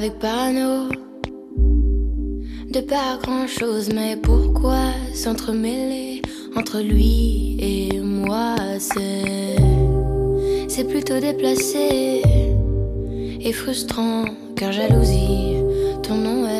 avec. De pas grand chose, mais pourquoi s'entremêler entre lui et moi? C'est, c'est plutôt déplacé et frustrant, car jalousie, ton nom est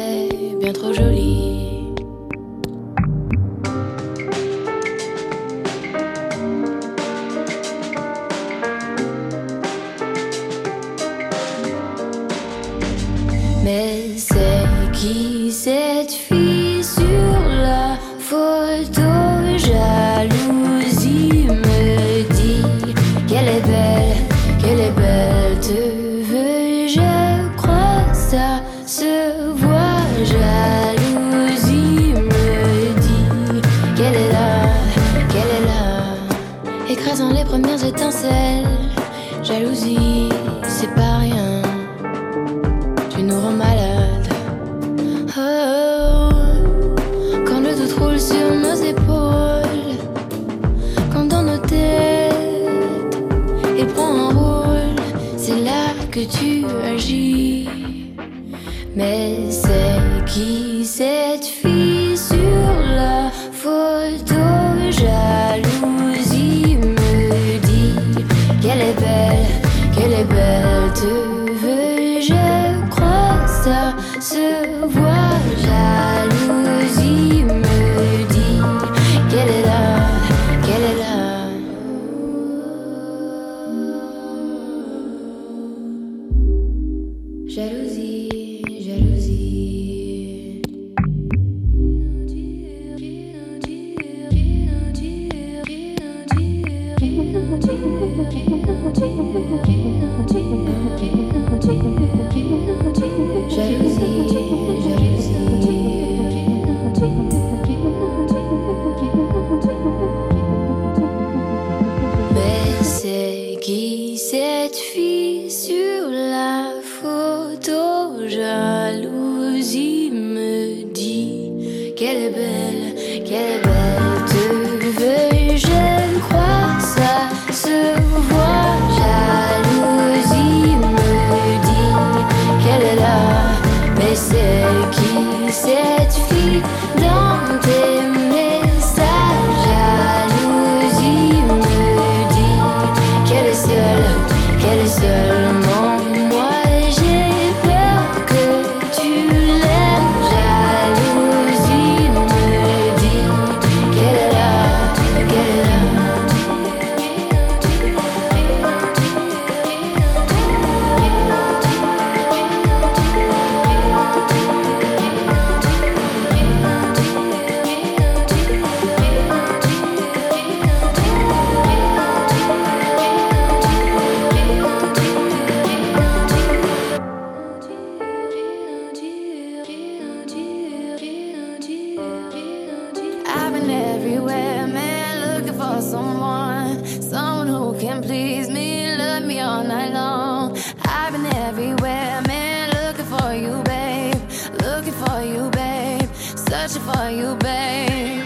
someone, someone who can please me, love me all night long. I've been everywhere, man, looking for you, babe, looking for you, babe, searching for you, babe.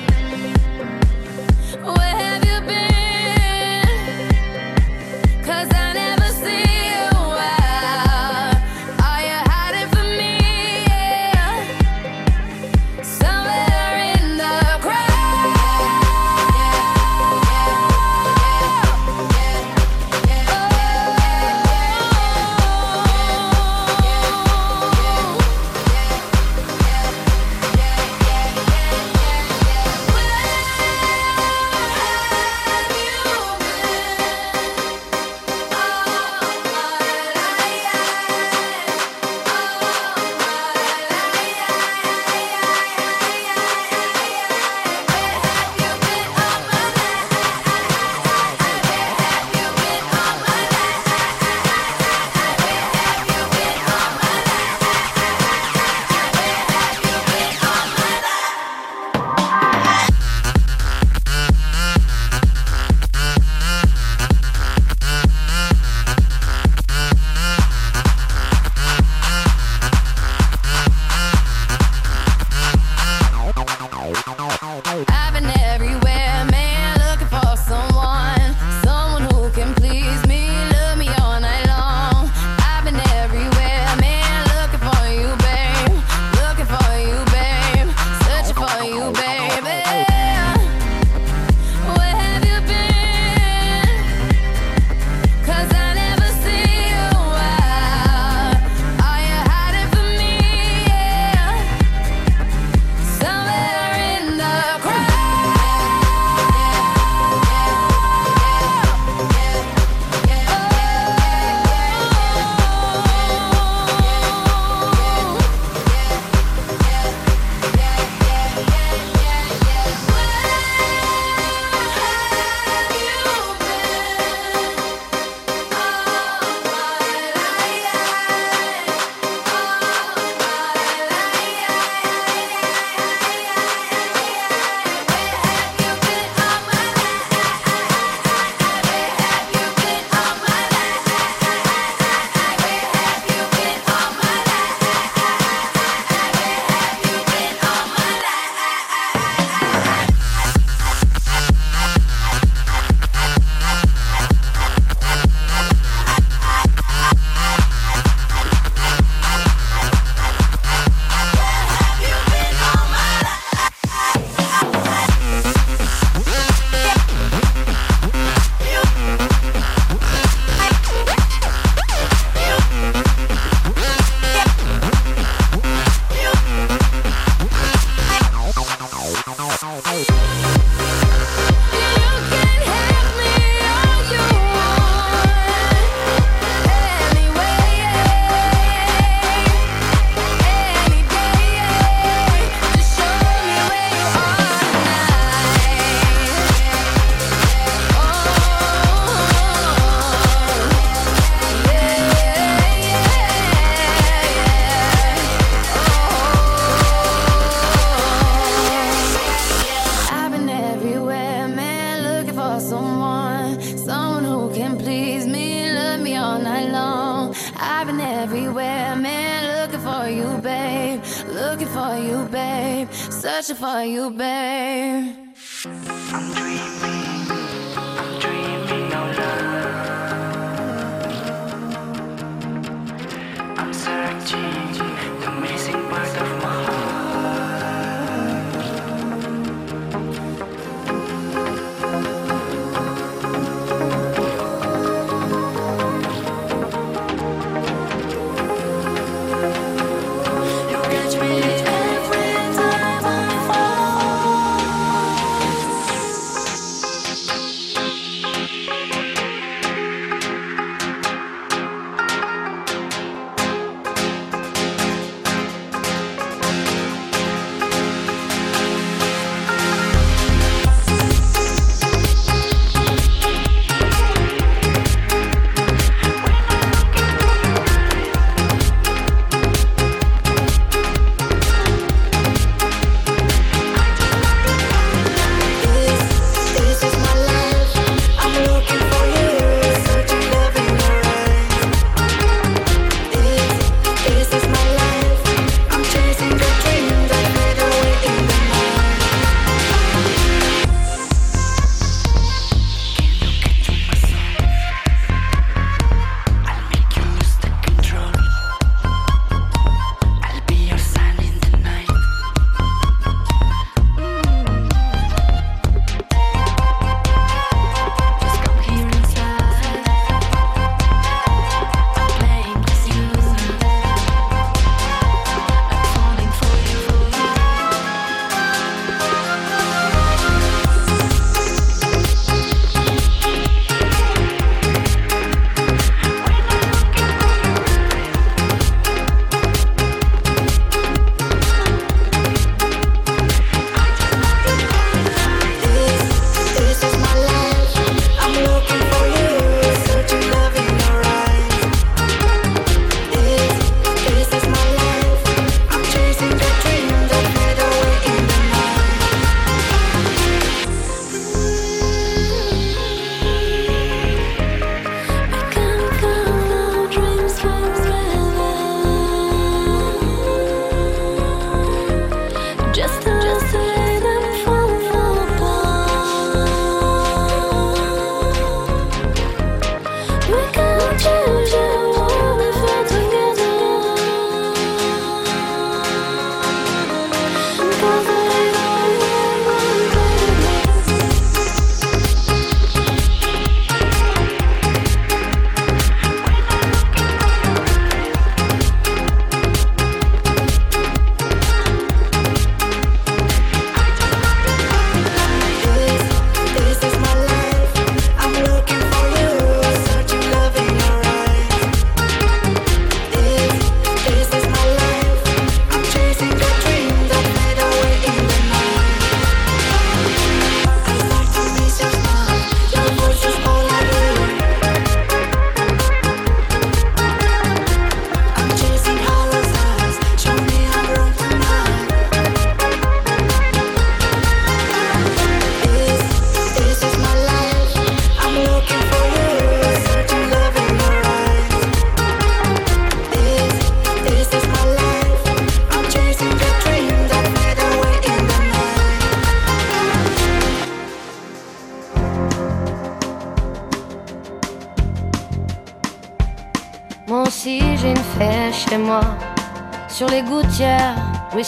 Searching for you, babe.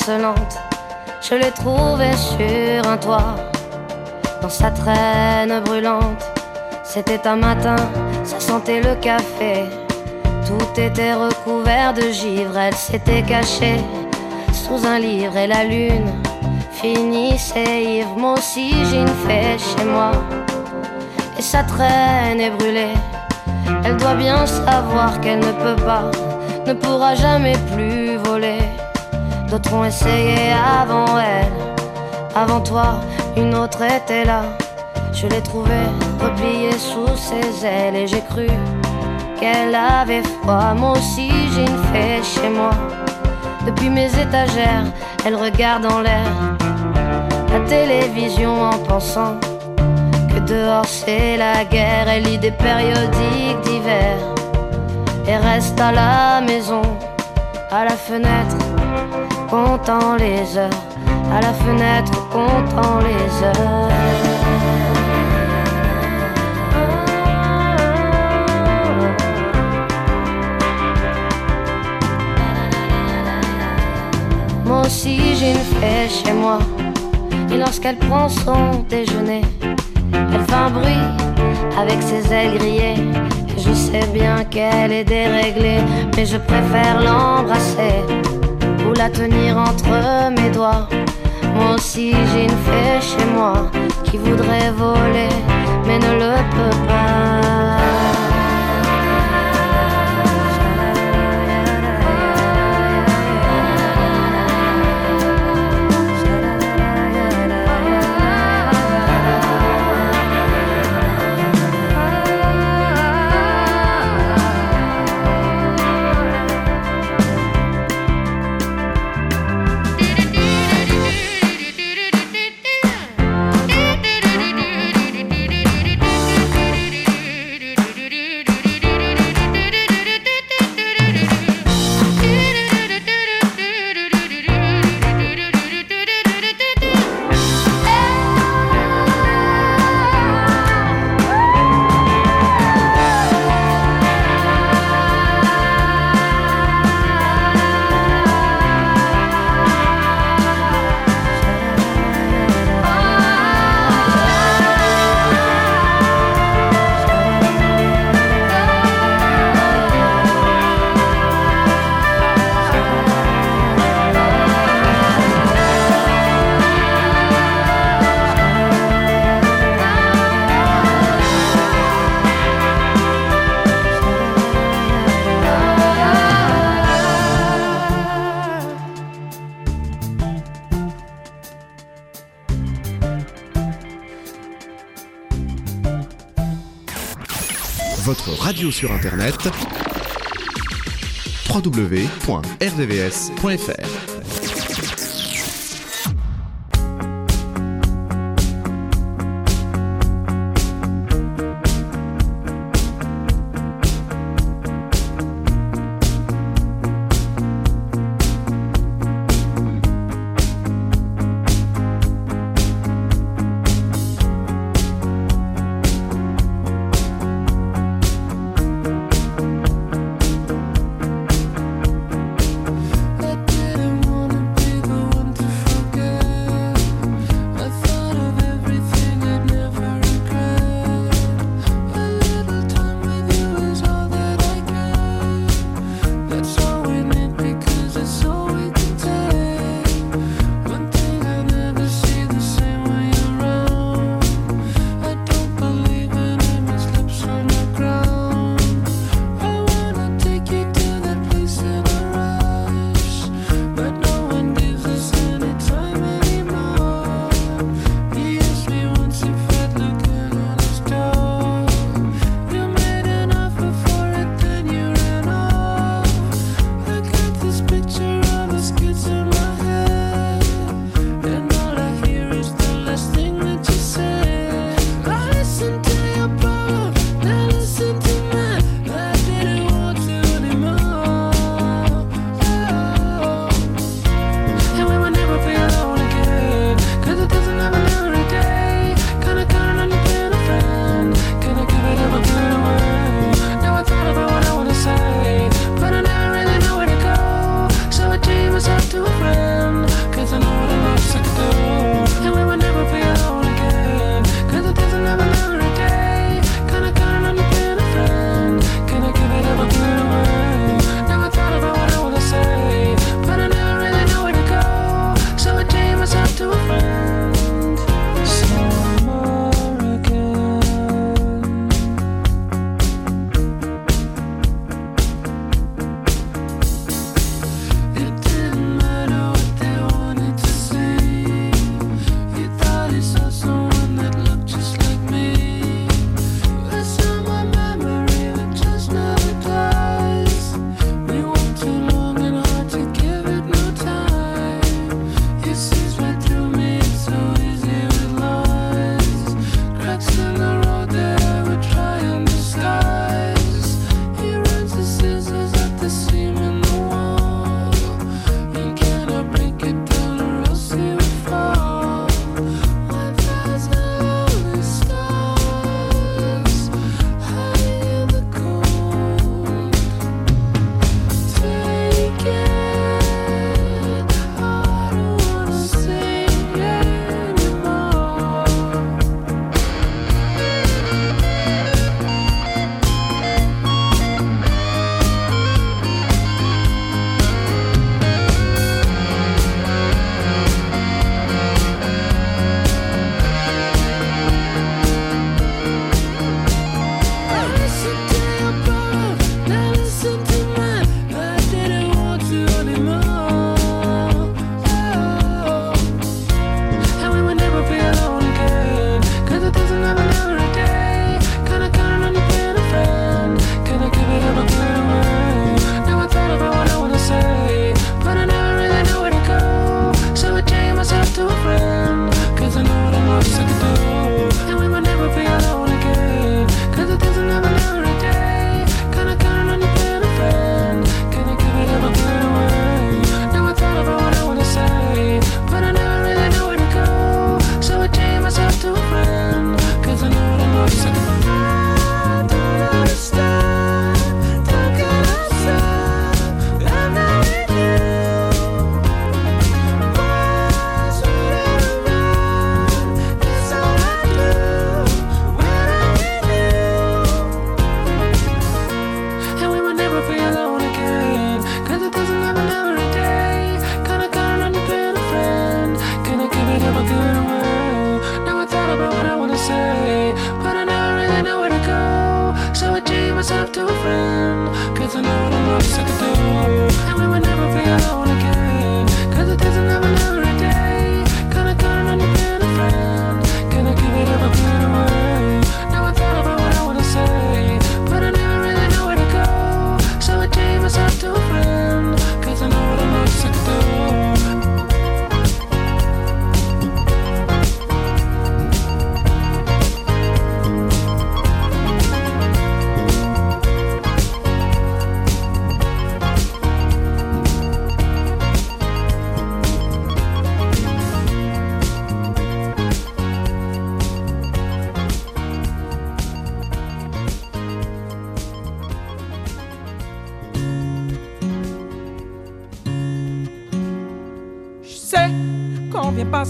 Je l'ai trouvé sur un toit, dans sa traîne brûlante. C'était un matin, ça sentait le café. Tout était recouvert de givre, elle s'était cachée sous un livre et la lune finissait ivre. Moi aussi j'ai une chez moi et sa traîne est brûlée. Elle doit bien savoir qu'elle ne peut pas, ne pourra jamais plus D'autres ont essayé avant elle. Avant toi, une autre était là. Je l'ai trouvée repliée sous ses ailes et j'ai cru qu'elle avait froid. Moi aussi, j'ai une fée chez moi. Depuis mes étagères, elle regarde en l'air la télévision en pensant que dehors c'est la guerre. Elle lit des périodiques d'hiver et reste à la maison, à la fenêtre, comptant les heures, à la fenêtre, comptant les heures. Moi aussi j'ai une fée chez moi. Et lorsqu'elle prend son déjeuner, elle fait un bruit avec ses ailes grillées. Je sais bien qu'elle est déréglée, mais je préfère l'embrasser la tenir entre mes doigts. Moi aussi j'ai une fée chez moi qui voudrait voler, mais ne le peut pas. Votre radio sur Internet www.rdvs.fr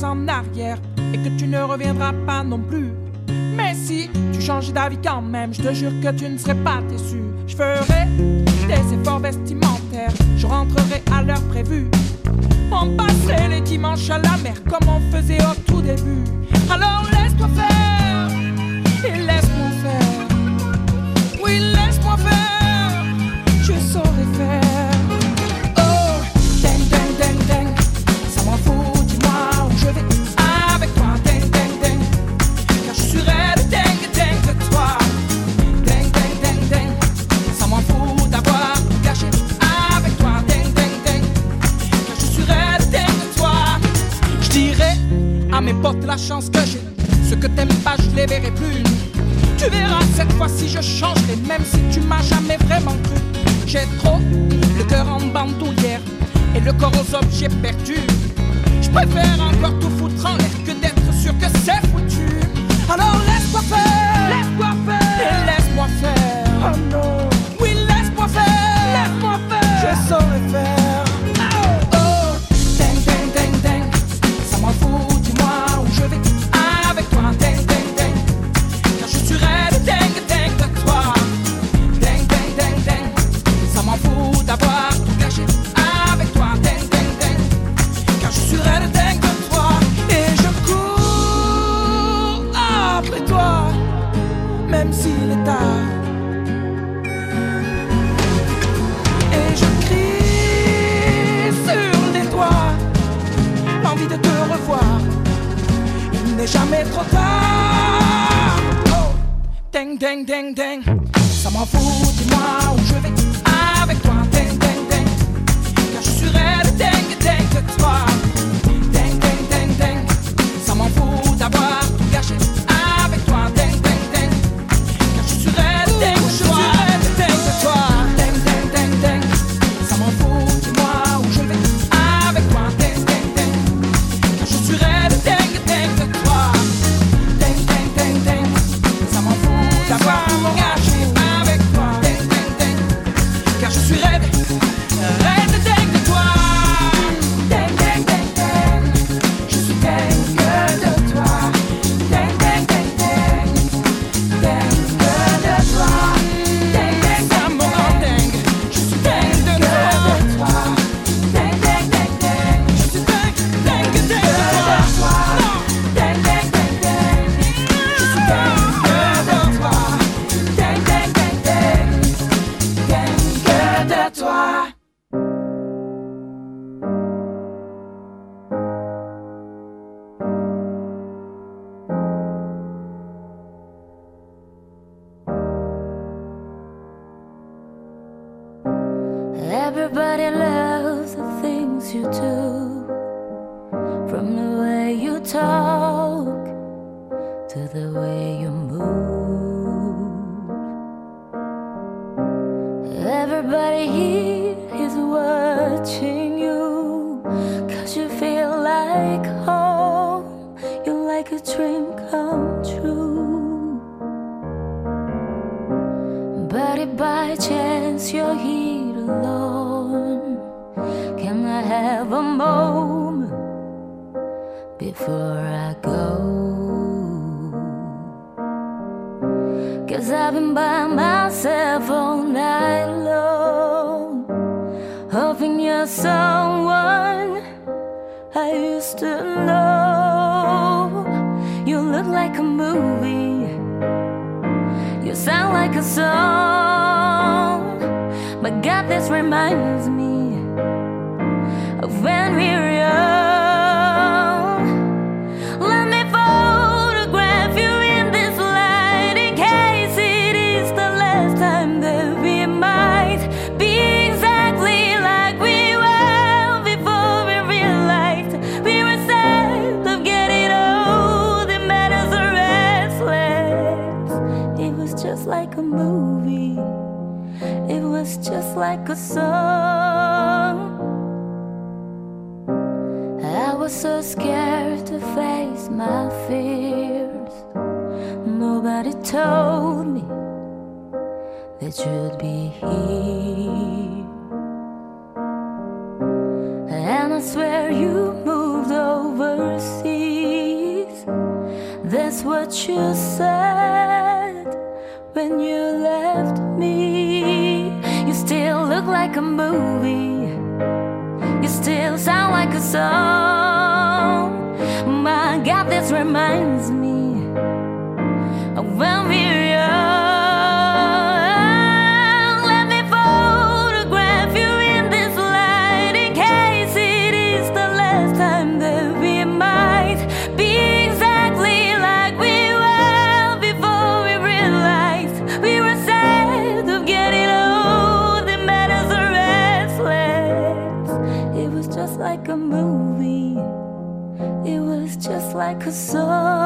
en arrière et que tu ne reviendras pas non plus. Mais si tu changes d'avis quand même, je te jure que tu ne serais pas déçu. Je ferai des efforts vestimentaires, je rentrerai à l'heure prévue. On passerait les dimanches à la mer comme on faisait au tout début. Alors laisse-toi faire et laisse-moi Le cœur en bandoulière et le corps aux objets perdus. Même s'il est tard. Et je crie sur les toits l'envie de te revoir. Il n'est jamais trop tard. Oh, ding, ding, ding, ding. Ça m'en fout, dis-moi où je vais avec toi. Ding, ding, ding. Car je suis raide, ding, ding de toi. Ding, ding, ding, ding. Ça m'en fout d'avoir Everybody here is watching you. Cause you feel like home. You're like a dream come true. But if by chance you're here alone, can I have a moment before I go? Cause I've been by myself all night someone I used to know. You look like a movie. You sound like a song, but God, this reminds me of when we were young. like a song. I was so scared to face my fears. Nobody told me that you'd be here. And I swear you moved overseas. That's what you said when you left me like a movie. You still sound like a song. My God, this reminds me. like a soul.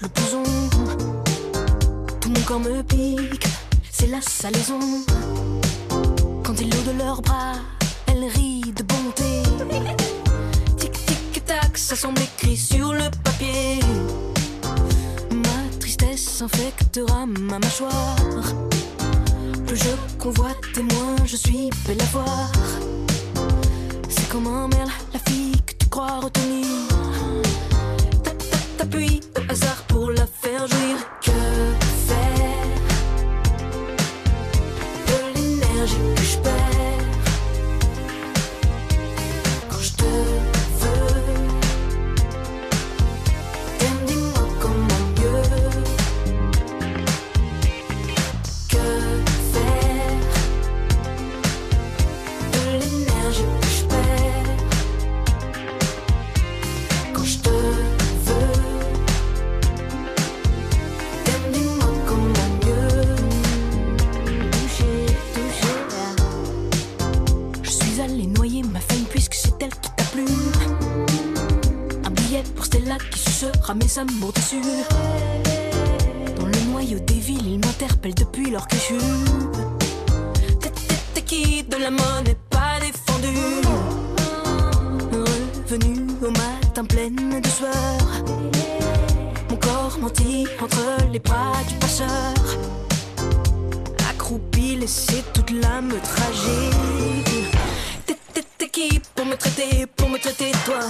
le bouson. Tout mon corps me pique, c'est la salaison. Quand ils l'eau de leurs bras, elle rit de bonté. tic tic tac, ça semble écrit sur le papier. Ma tristesse infectera ma mâchoire. Plus je convoite et moins je suis belle à voir. C'est comme un merle, la fille que tu crois retenir. Puis, au hasard pour la faire jouir. cramer sa monture. Dans le noyau des villes, il m'interpelle depuis leur que T'es qui de la monnaie pas défendue. Revenu au matin pleine de sueur. Mon corps menti entre les bras du passeur. Accroupi, laissé toute l'âme tragique. T'es qui pour me traiter, pour me traiter toi.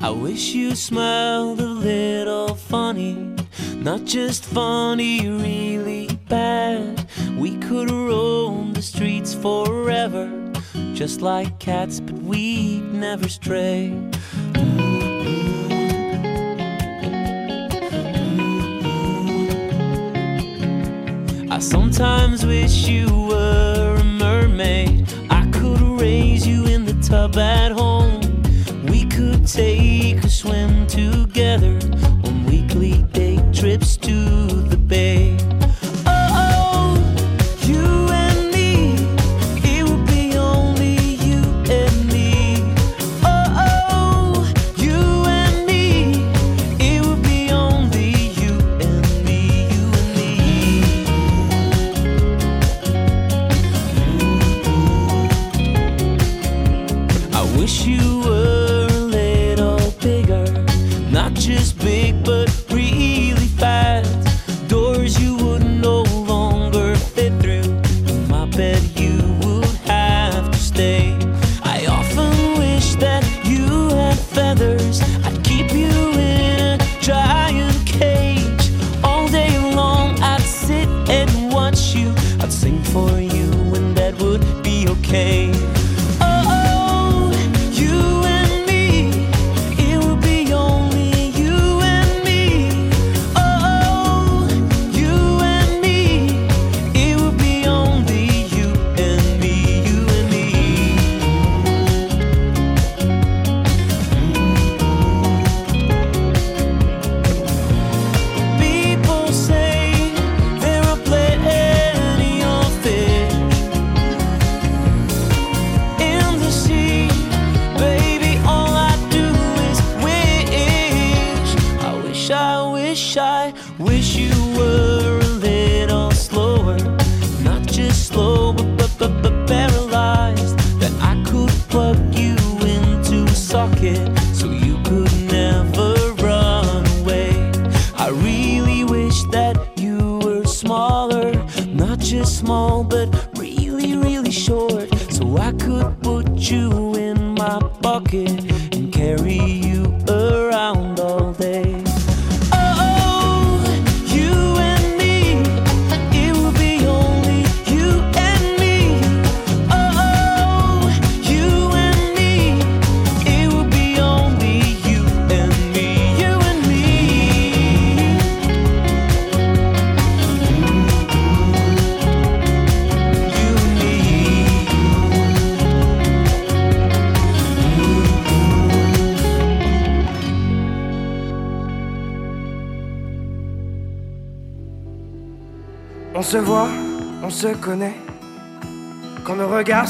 I wish you smiled a little funny, not just funny, really bad. We could roam the streets forever, just like cats, but we'd never stray. I sometimes wish you were a mermaid. I could raise you in the tub at home. We could take a swim together.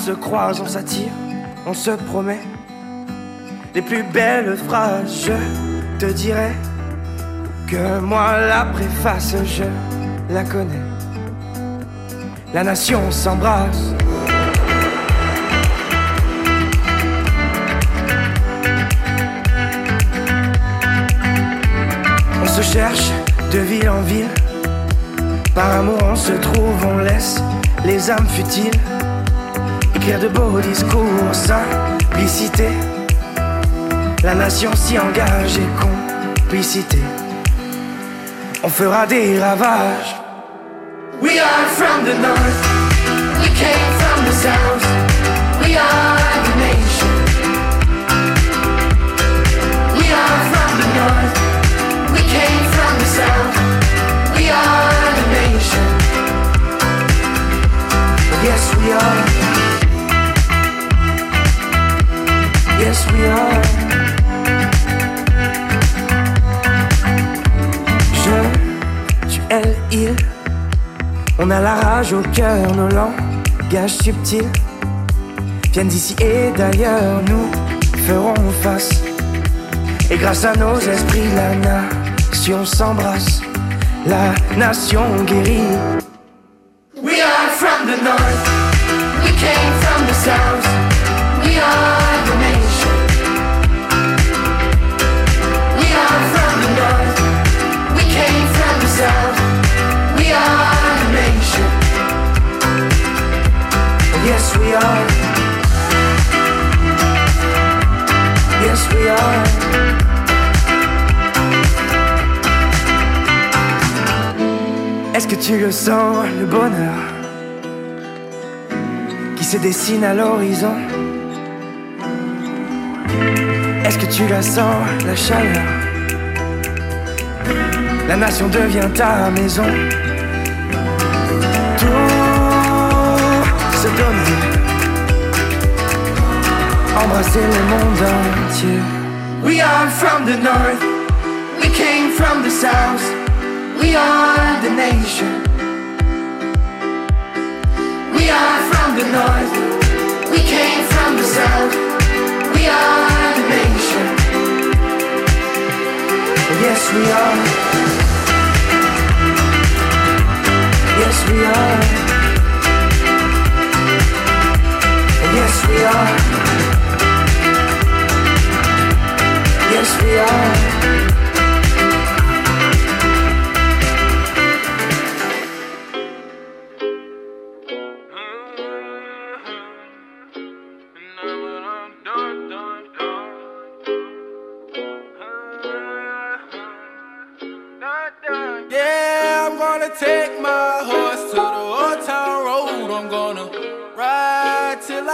Se croisent, on s'attire, on se promet. Les plus belles phrases, je te dirai que moi la préface, je la connais. La nation s'embrasse. On se cherche de ville en ville. Par amour on se trouve, on laisse les âmes futiles écrire de beaux discours, simplicité. La nation s'y engage et complicité. On fera des ravages. We are from the north, we came from the south, we are the nation. We are from the north, we came from the south, we are the nation. Yes, we are. Yes, we are. Je, tu, elle, il. On a la rage au cœur, nos langages subtils viennent d'ici et d'ailleurs. Nous ferons face. Et grâce à nos esprits, la nation s'embrasse. La nation guérit. Le sens, le bonheur qui se dessine à l'horizon Est-ce que tu la sens, la chaleur? La nation devient ta maison. Tout se donner, embrasser le monde entier. We are from the north, we came from the south, we are the nation. Yes, we are.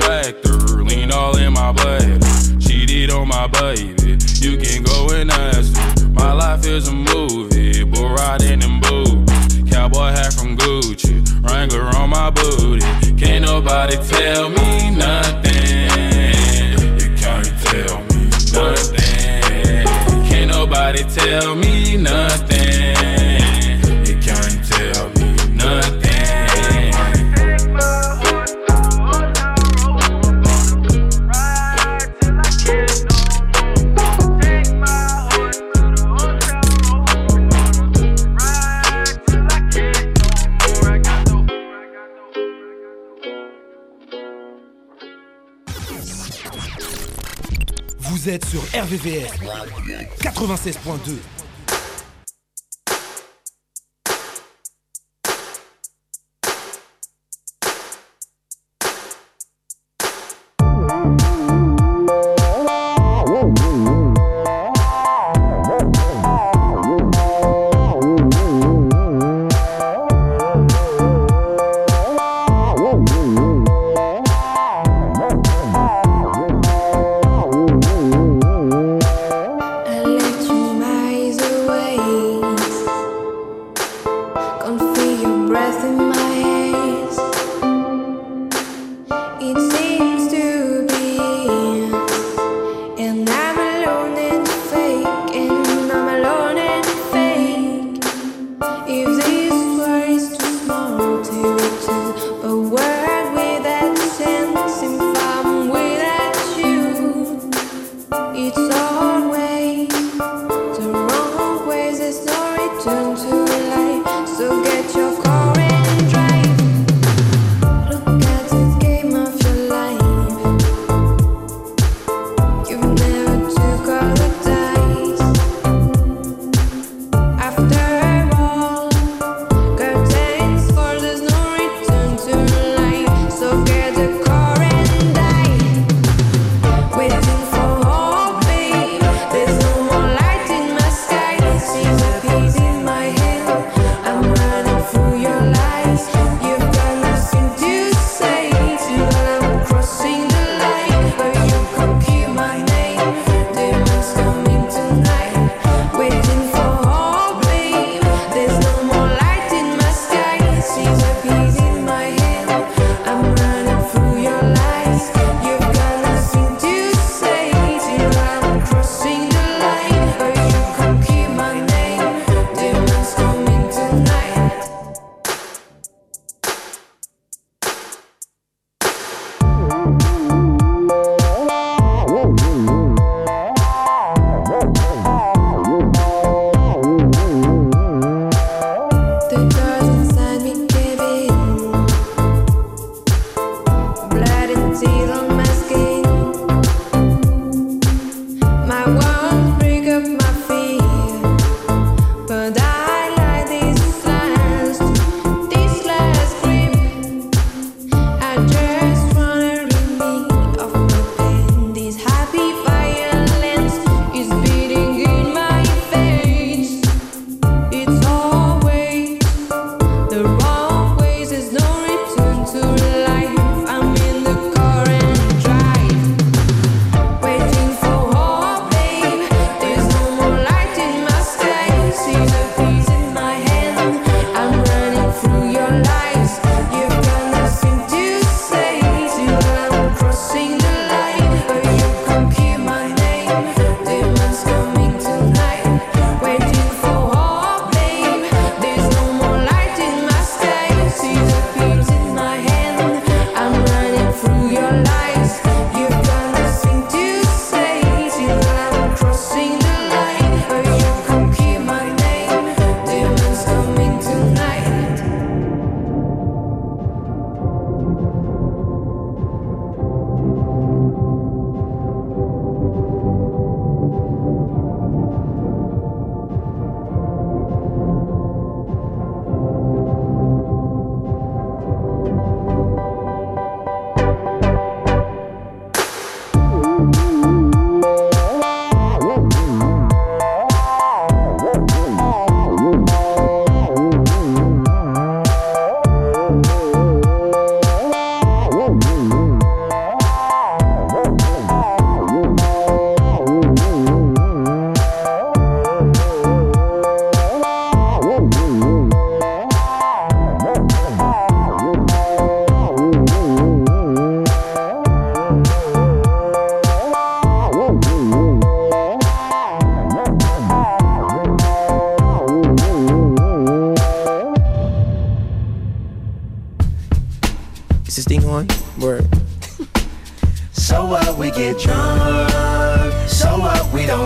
Tractor, lean all in my blood. Cheated on my baby, you can go and ask her. My life is a VVR 96.2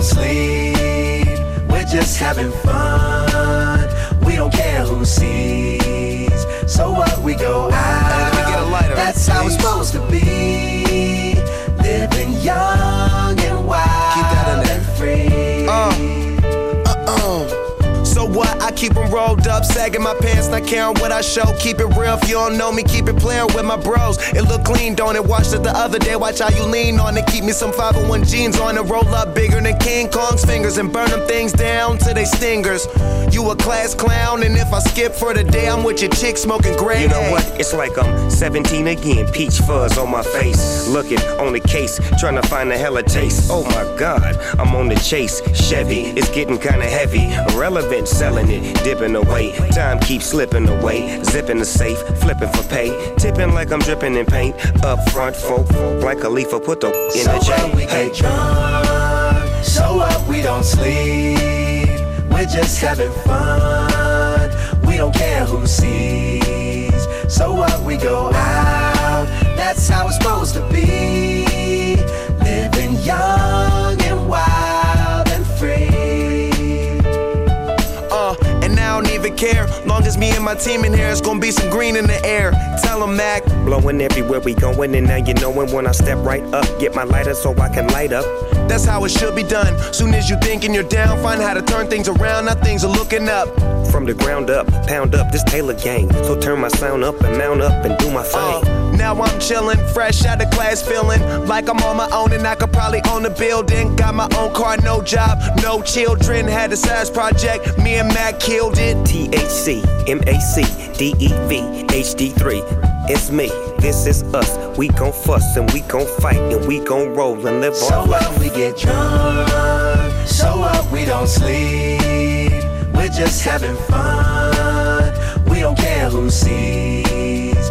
sleep. We're just having fun. We don't care who sees. So what? We go out. Get a lighter, That's how it's supposed to be. Living young and wild and free. Uh keep 'em rolled up, sagging my pants, not caring what I show. Keep it real if you don't know me, keep it playing with my bros. It look clean, don't it? Watched it the other day, watch how you lean on it. Keep me some 501 jeans on it, roll up bigger than King Kong's fingers and burn them things down to they stingers. You a class clown, and if I skip for the day, I'm with your chick smoking gray. You know what? It's like I'm 17 again. Peach fuzz on my face. Looking on the case, trying to find a hella taste. Oh my god, I'm on the chase. Chevy, it's getting kinda heavy. Irrelevant, selling it, dipping away. Time keeps slipping away. Zipping the safe, flipping for pay. Tipping like I'm dripping in paint. Up front, folk, like a leaf, put the in So the J. what, we Hey. get drunk. So what, we don't sleep. We're just having fun. We don't care who sees. So what, we go out. That's how it's supposed to be. Living young and wild don't even care. Long as me and my team in here, it's gonna be some green in the air. Tell 'em, Mac. Blowing everywhere we going, and now you knowin' when I step right up. Get my lighter so I can light up. That's how it should be done. Soon as you thinking you're down, find how to turn things around. Now things are looking up. From the ground up, pound up this Taylor gang. So turn my sound up and mount up and do my thing. Uh, now I'm chillin', fresh out of class, feeling like I'm on my own and I could probably own a building. Got my own car, no job, no children. Had a size project, me and Mac killed it. THC, MAC, DEV, HD3. It's me, this is us. We gon' fuss and we gon' fight and we gon' roll and live So our life. what, we get drunk. So what, we don't sleep. We're just having fun. We don't care who sees.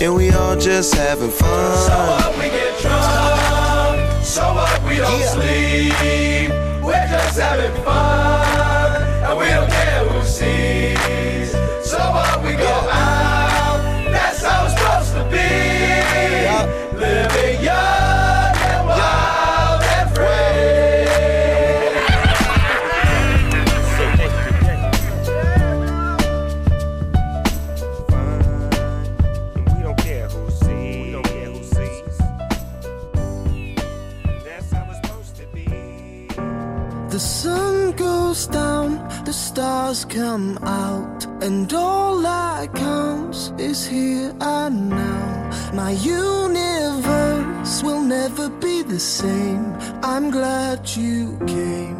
and we all just having fun. So what, we get drunk. So what, we don't sleep. We're just having fun. And we don't care who sees. So what, we go stars come out, and all that counts is here and now. My universe will never be the same. I'm glad you came.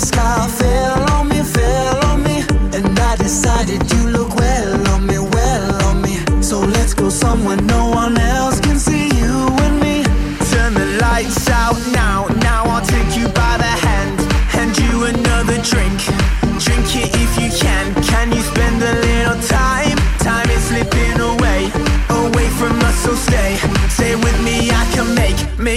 Sky fell on me, fell on me. And I decided you look well on me, well on me. So let's go somewhere no one else can see you and me. Turn the lights out now,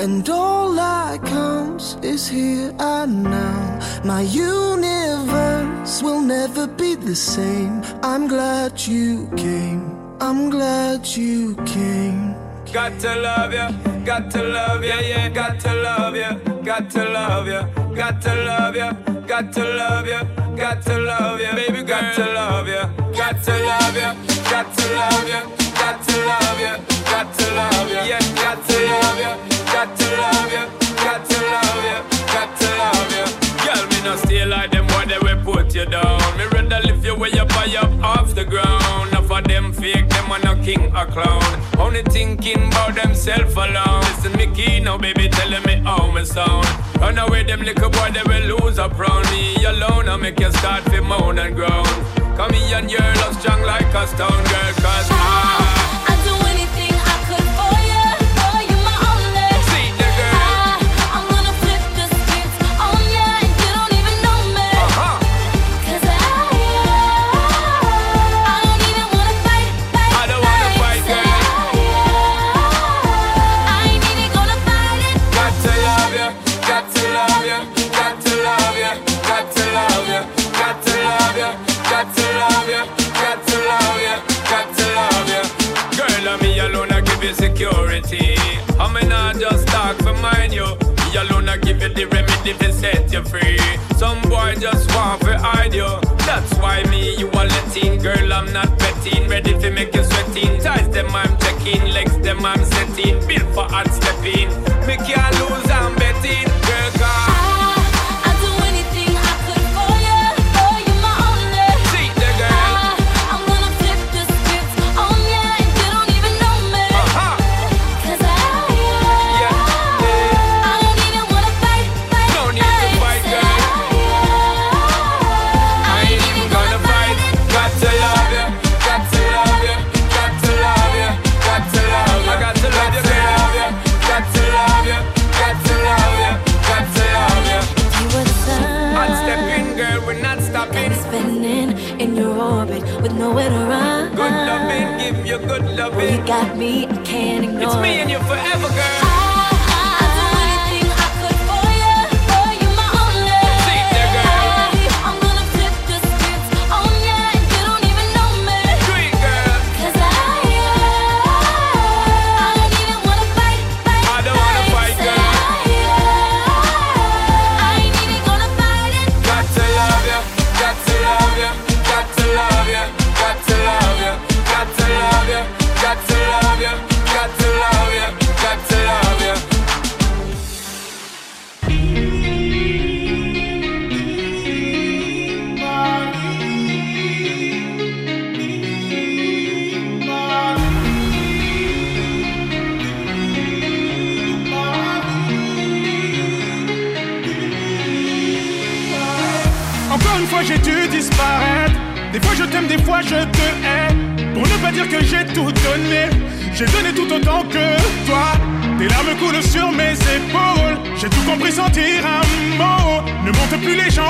And all that counts is here and now. My universe will never be the same. I'm glad you came. I'm glad you came. Got to love ya, got to love ya, yeah. Got to love ya, got to love ya, got to love ya, got to love ya, got to love ya, baby. Got to love ya, got to love ya, got to love ya, got to love ya, got to love ya, yeah. Got to love ya got to love you, got to love you, got to love you. Girl, me no stay like them why they will put you down. Me rather lift you way up high up off the ground. Enough of them fake, them are no king or clown. Only thinking about themself alone. Listen, me key now, baby, telling me how me sound. Run away, them little boy, they will lose a round me alone. I make you start to moan and groan. Come here and you're strong like a stone girl, cause I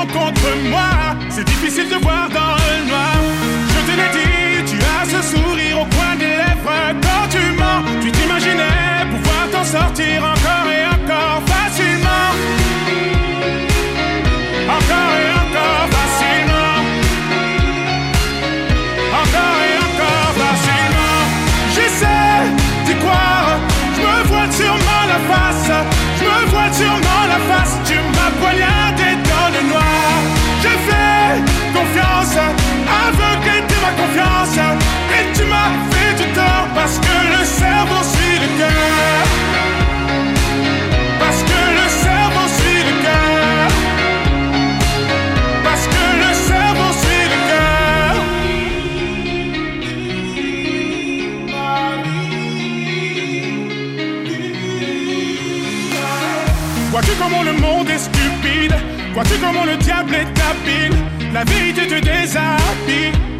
contre moi. C'est difficile de voir dans le noir. Et tu m'as fait du tort Parce que le cerveau suit le cœur. Parce que le cerveau suit le cœur. Parce que le cerveau suit le cœur. Vois-tu comment le monde est stupide? Vois-tu comment le diable est habile? La vérité te déshabille.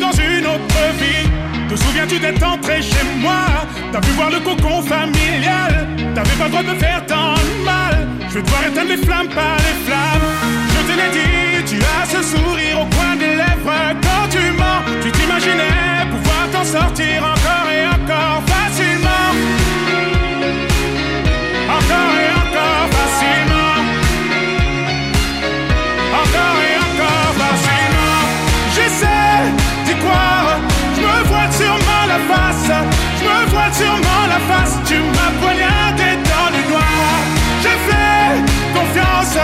Dans une autre vie. Te souviens-tu d'être entré chez moi? T'as pu voir le cocon familial? T'avais pas le droit de faire tant de mal. Je vais devoir éteindre les flammes par les flammes. Je te l'ai dit, tu as ce sourire au coin des lèvres. Quand tu mens, tu t'imaginais pouvoir t'en sortir Voile sûrement la face Tu m'as poignardé dans le noir J'ai fait confiance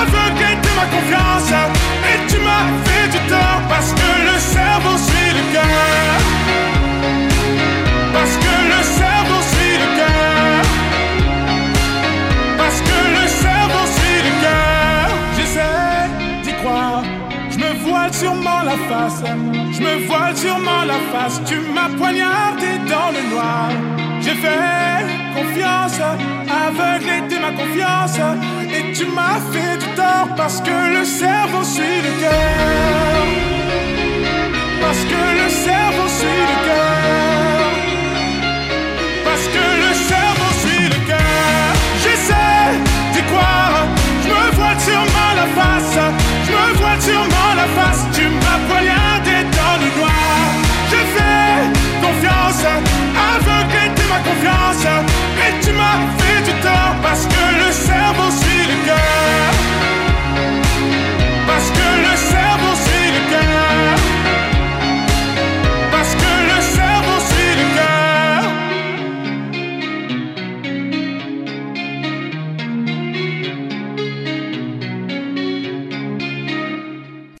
Aveuglé de ma confiance. Et tu m'as fait du tort Parce que le cerveau suit le cœur voile sûrement la face. Je me voile sûrement la face. Tu m'as poignardé dans le noir. J'ai fait confiance. Aveuglé de ma confiance. Et tu m'as fait du tort Parce que le cerveau suit le cœur. Parce que le cerveau suit le cœur. Parce que le cerveau suit le cœur. J'essaie d'y croire. Je me voile sûrement la face me voile sûrement la face Tu m'as poignardé dans le noir. J'ai fait confiance Aveuglé de ma confiance. Et tu m'as fait du tort Parce que le cerveau suit le cœur